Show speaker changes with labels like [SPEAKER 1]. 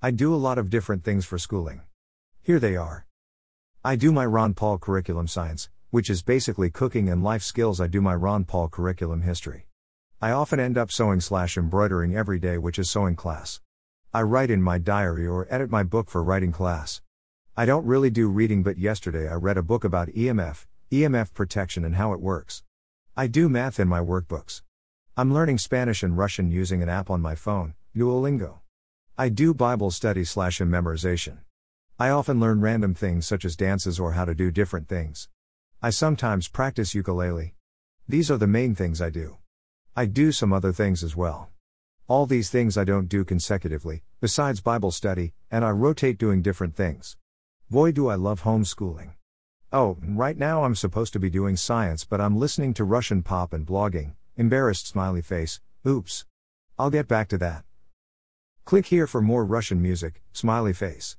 [SPEAKER 1] I do a lot of different things for schooling. Here they are. I do my Ron Paul curriculum science, which is basically cooking and life skills. I do my Ron Paul curriculum history. I often end up sewing slash embroidering every day, which is sewing class. I write in my diary or edit my book for writing class. I don't really do reading, but yesterday I read a book about EMF, EMF protection, and how it works. I do math in my workbooks. I'm learning Spanish and Russian using an app on my phone, Duolingo. I do Bible study slash memorization. I often learn random things such as dances or how to do different things. I sometimes practice ukulele. These are the main things I do. I do some other things as well. All these things I don't do consecutively, besides Bible study, and I rotate doing different things. Boy, do I love homeschooling. Oh, right now I'm supposed to be doing science, but I'm listening to Russian pop and blogging. Embarrassed smiley face, oops. I'll get back to that. Click here for more Russian music, smiley face.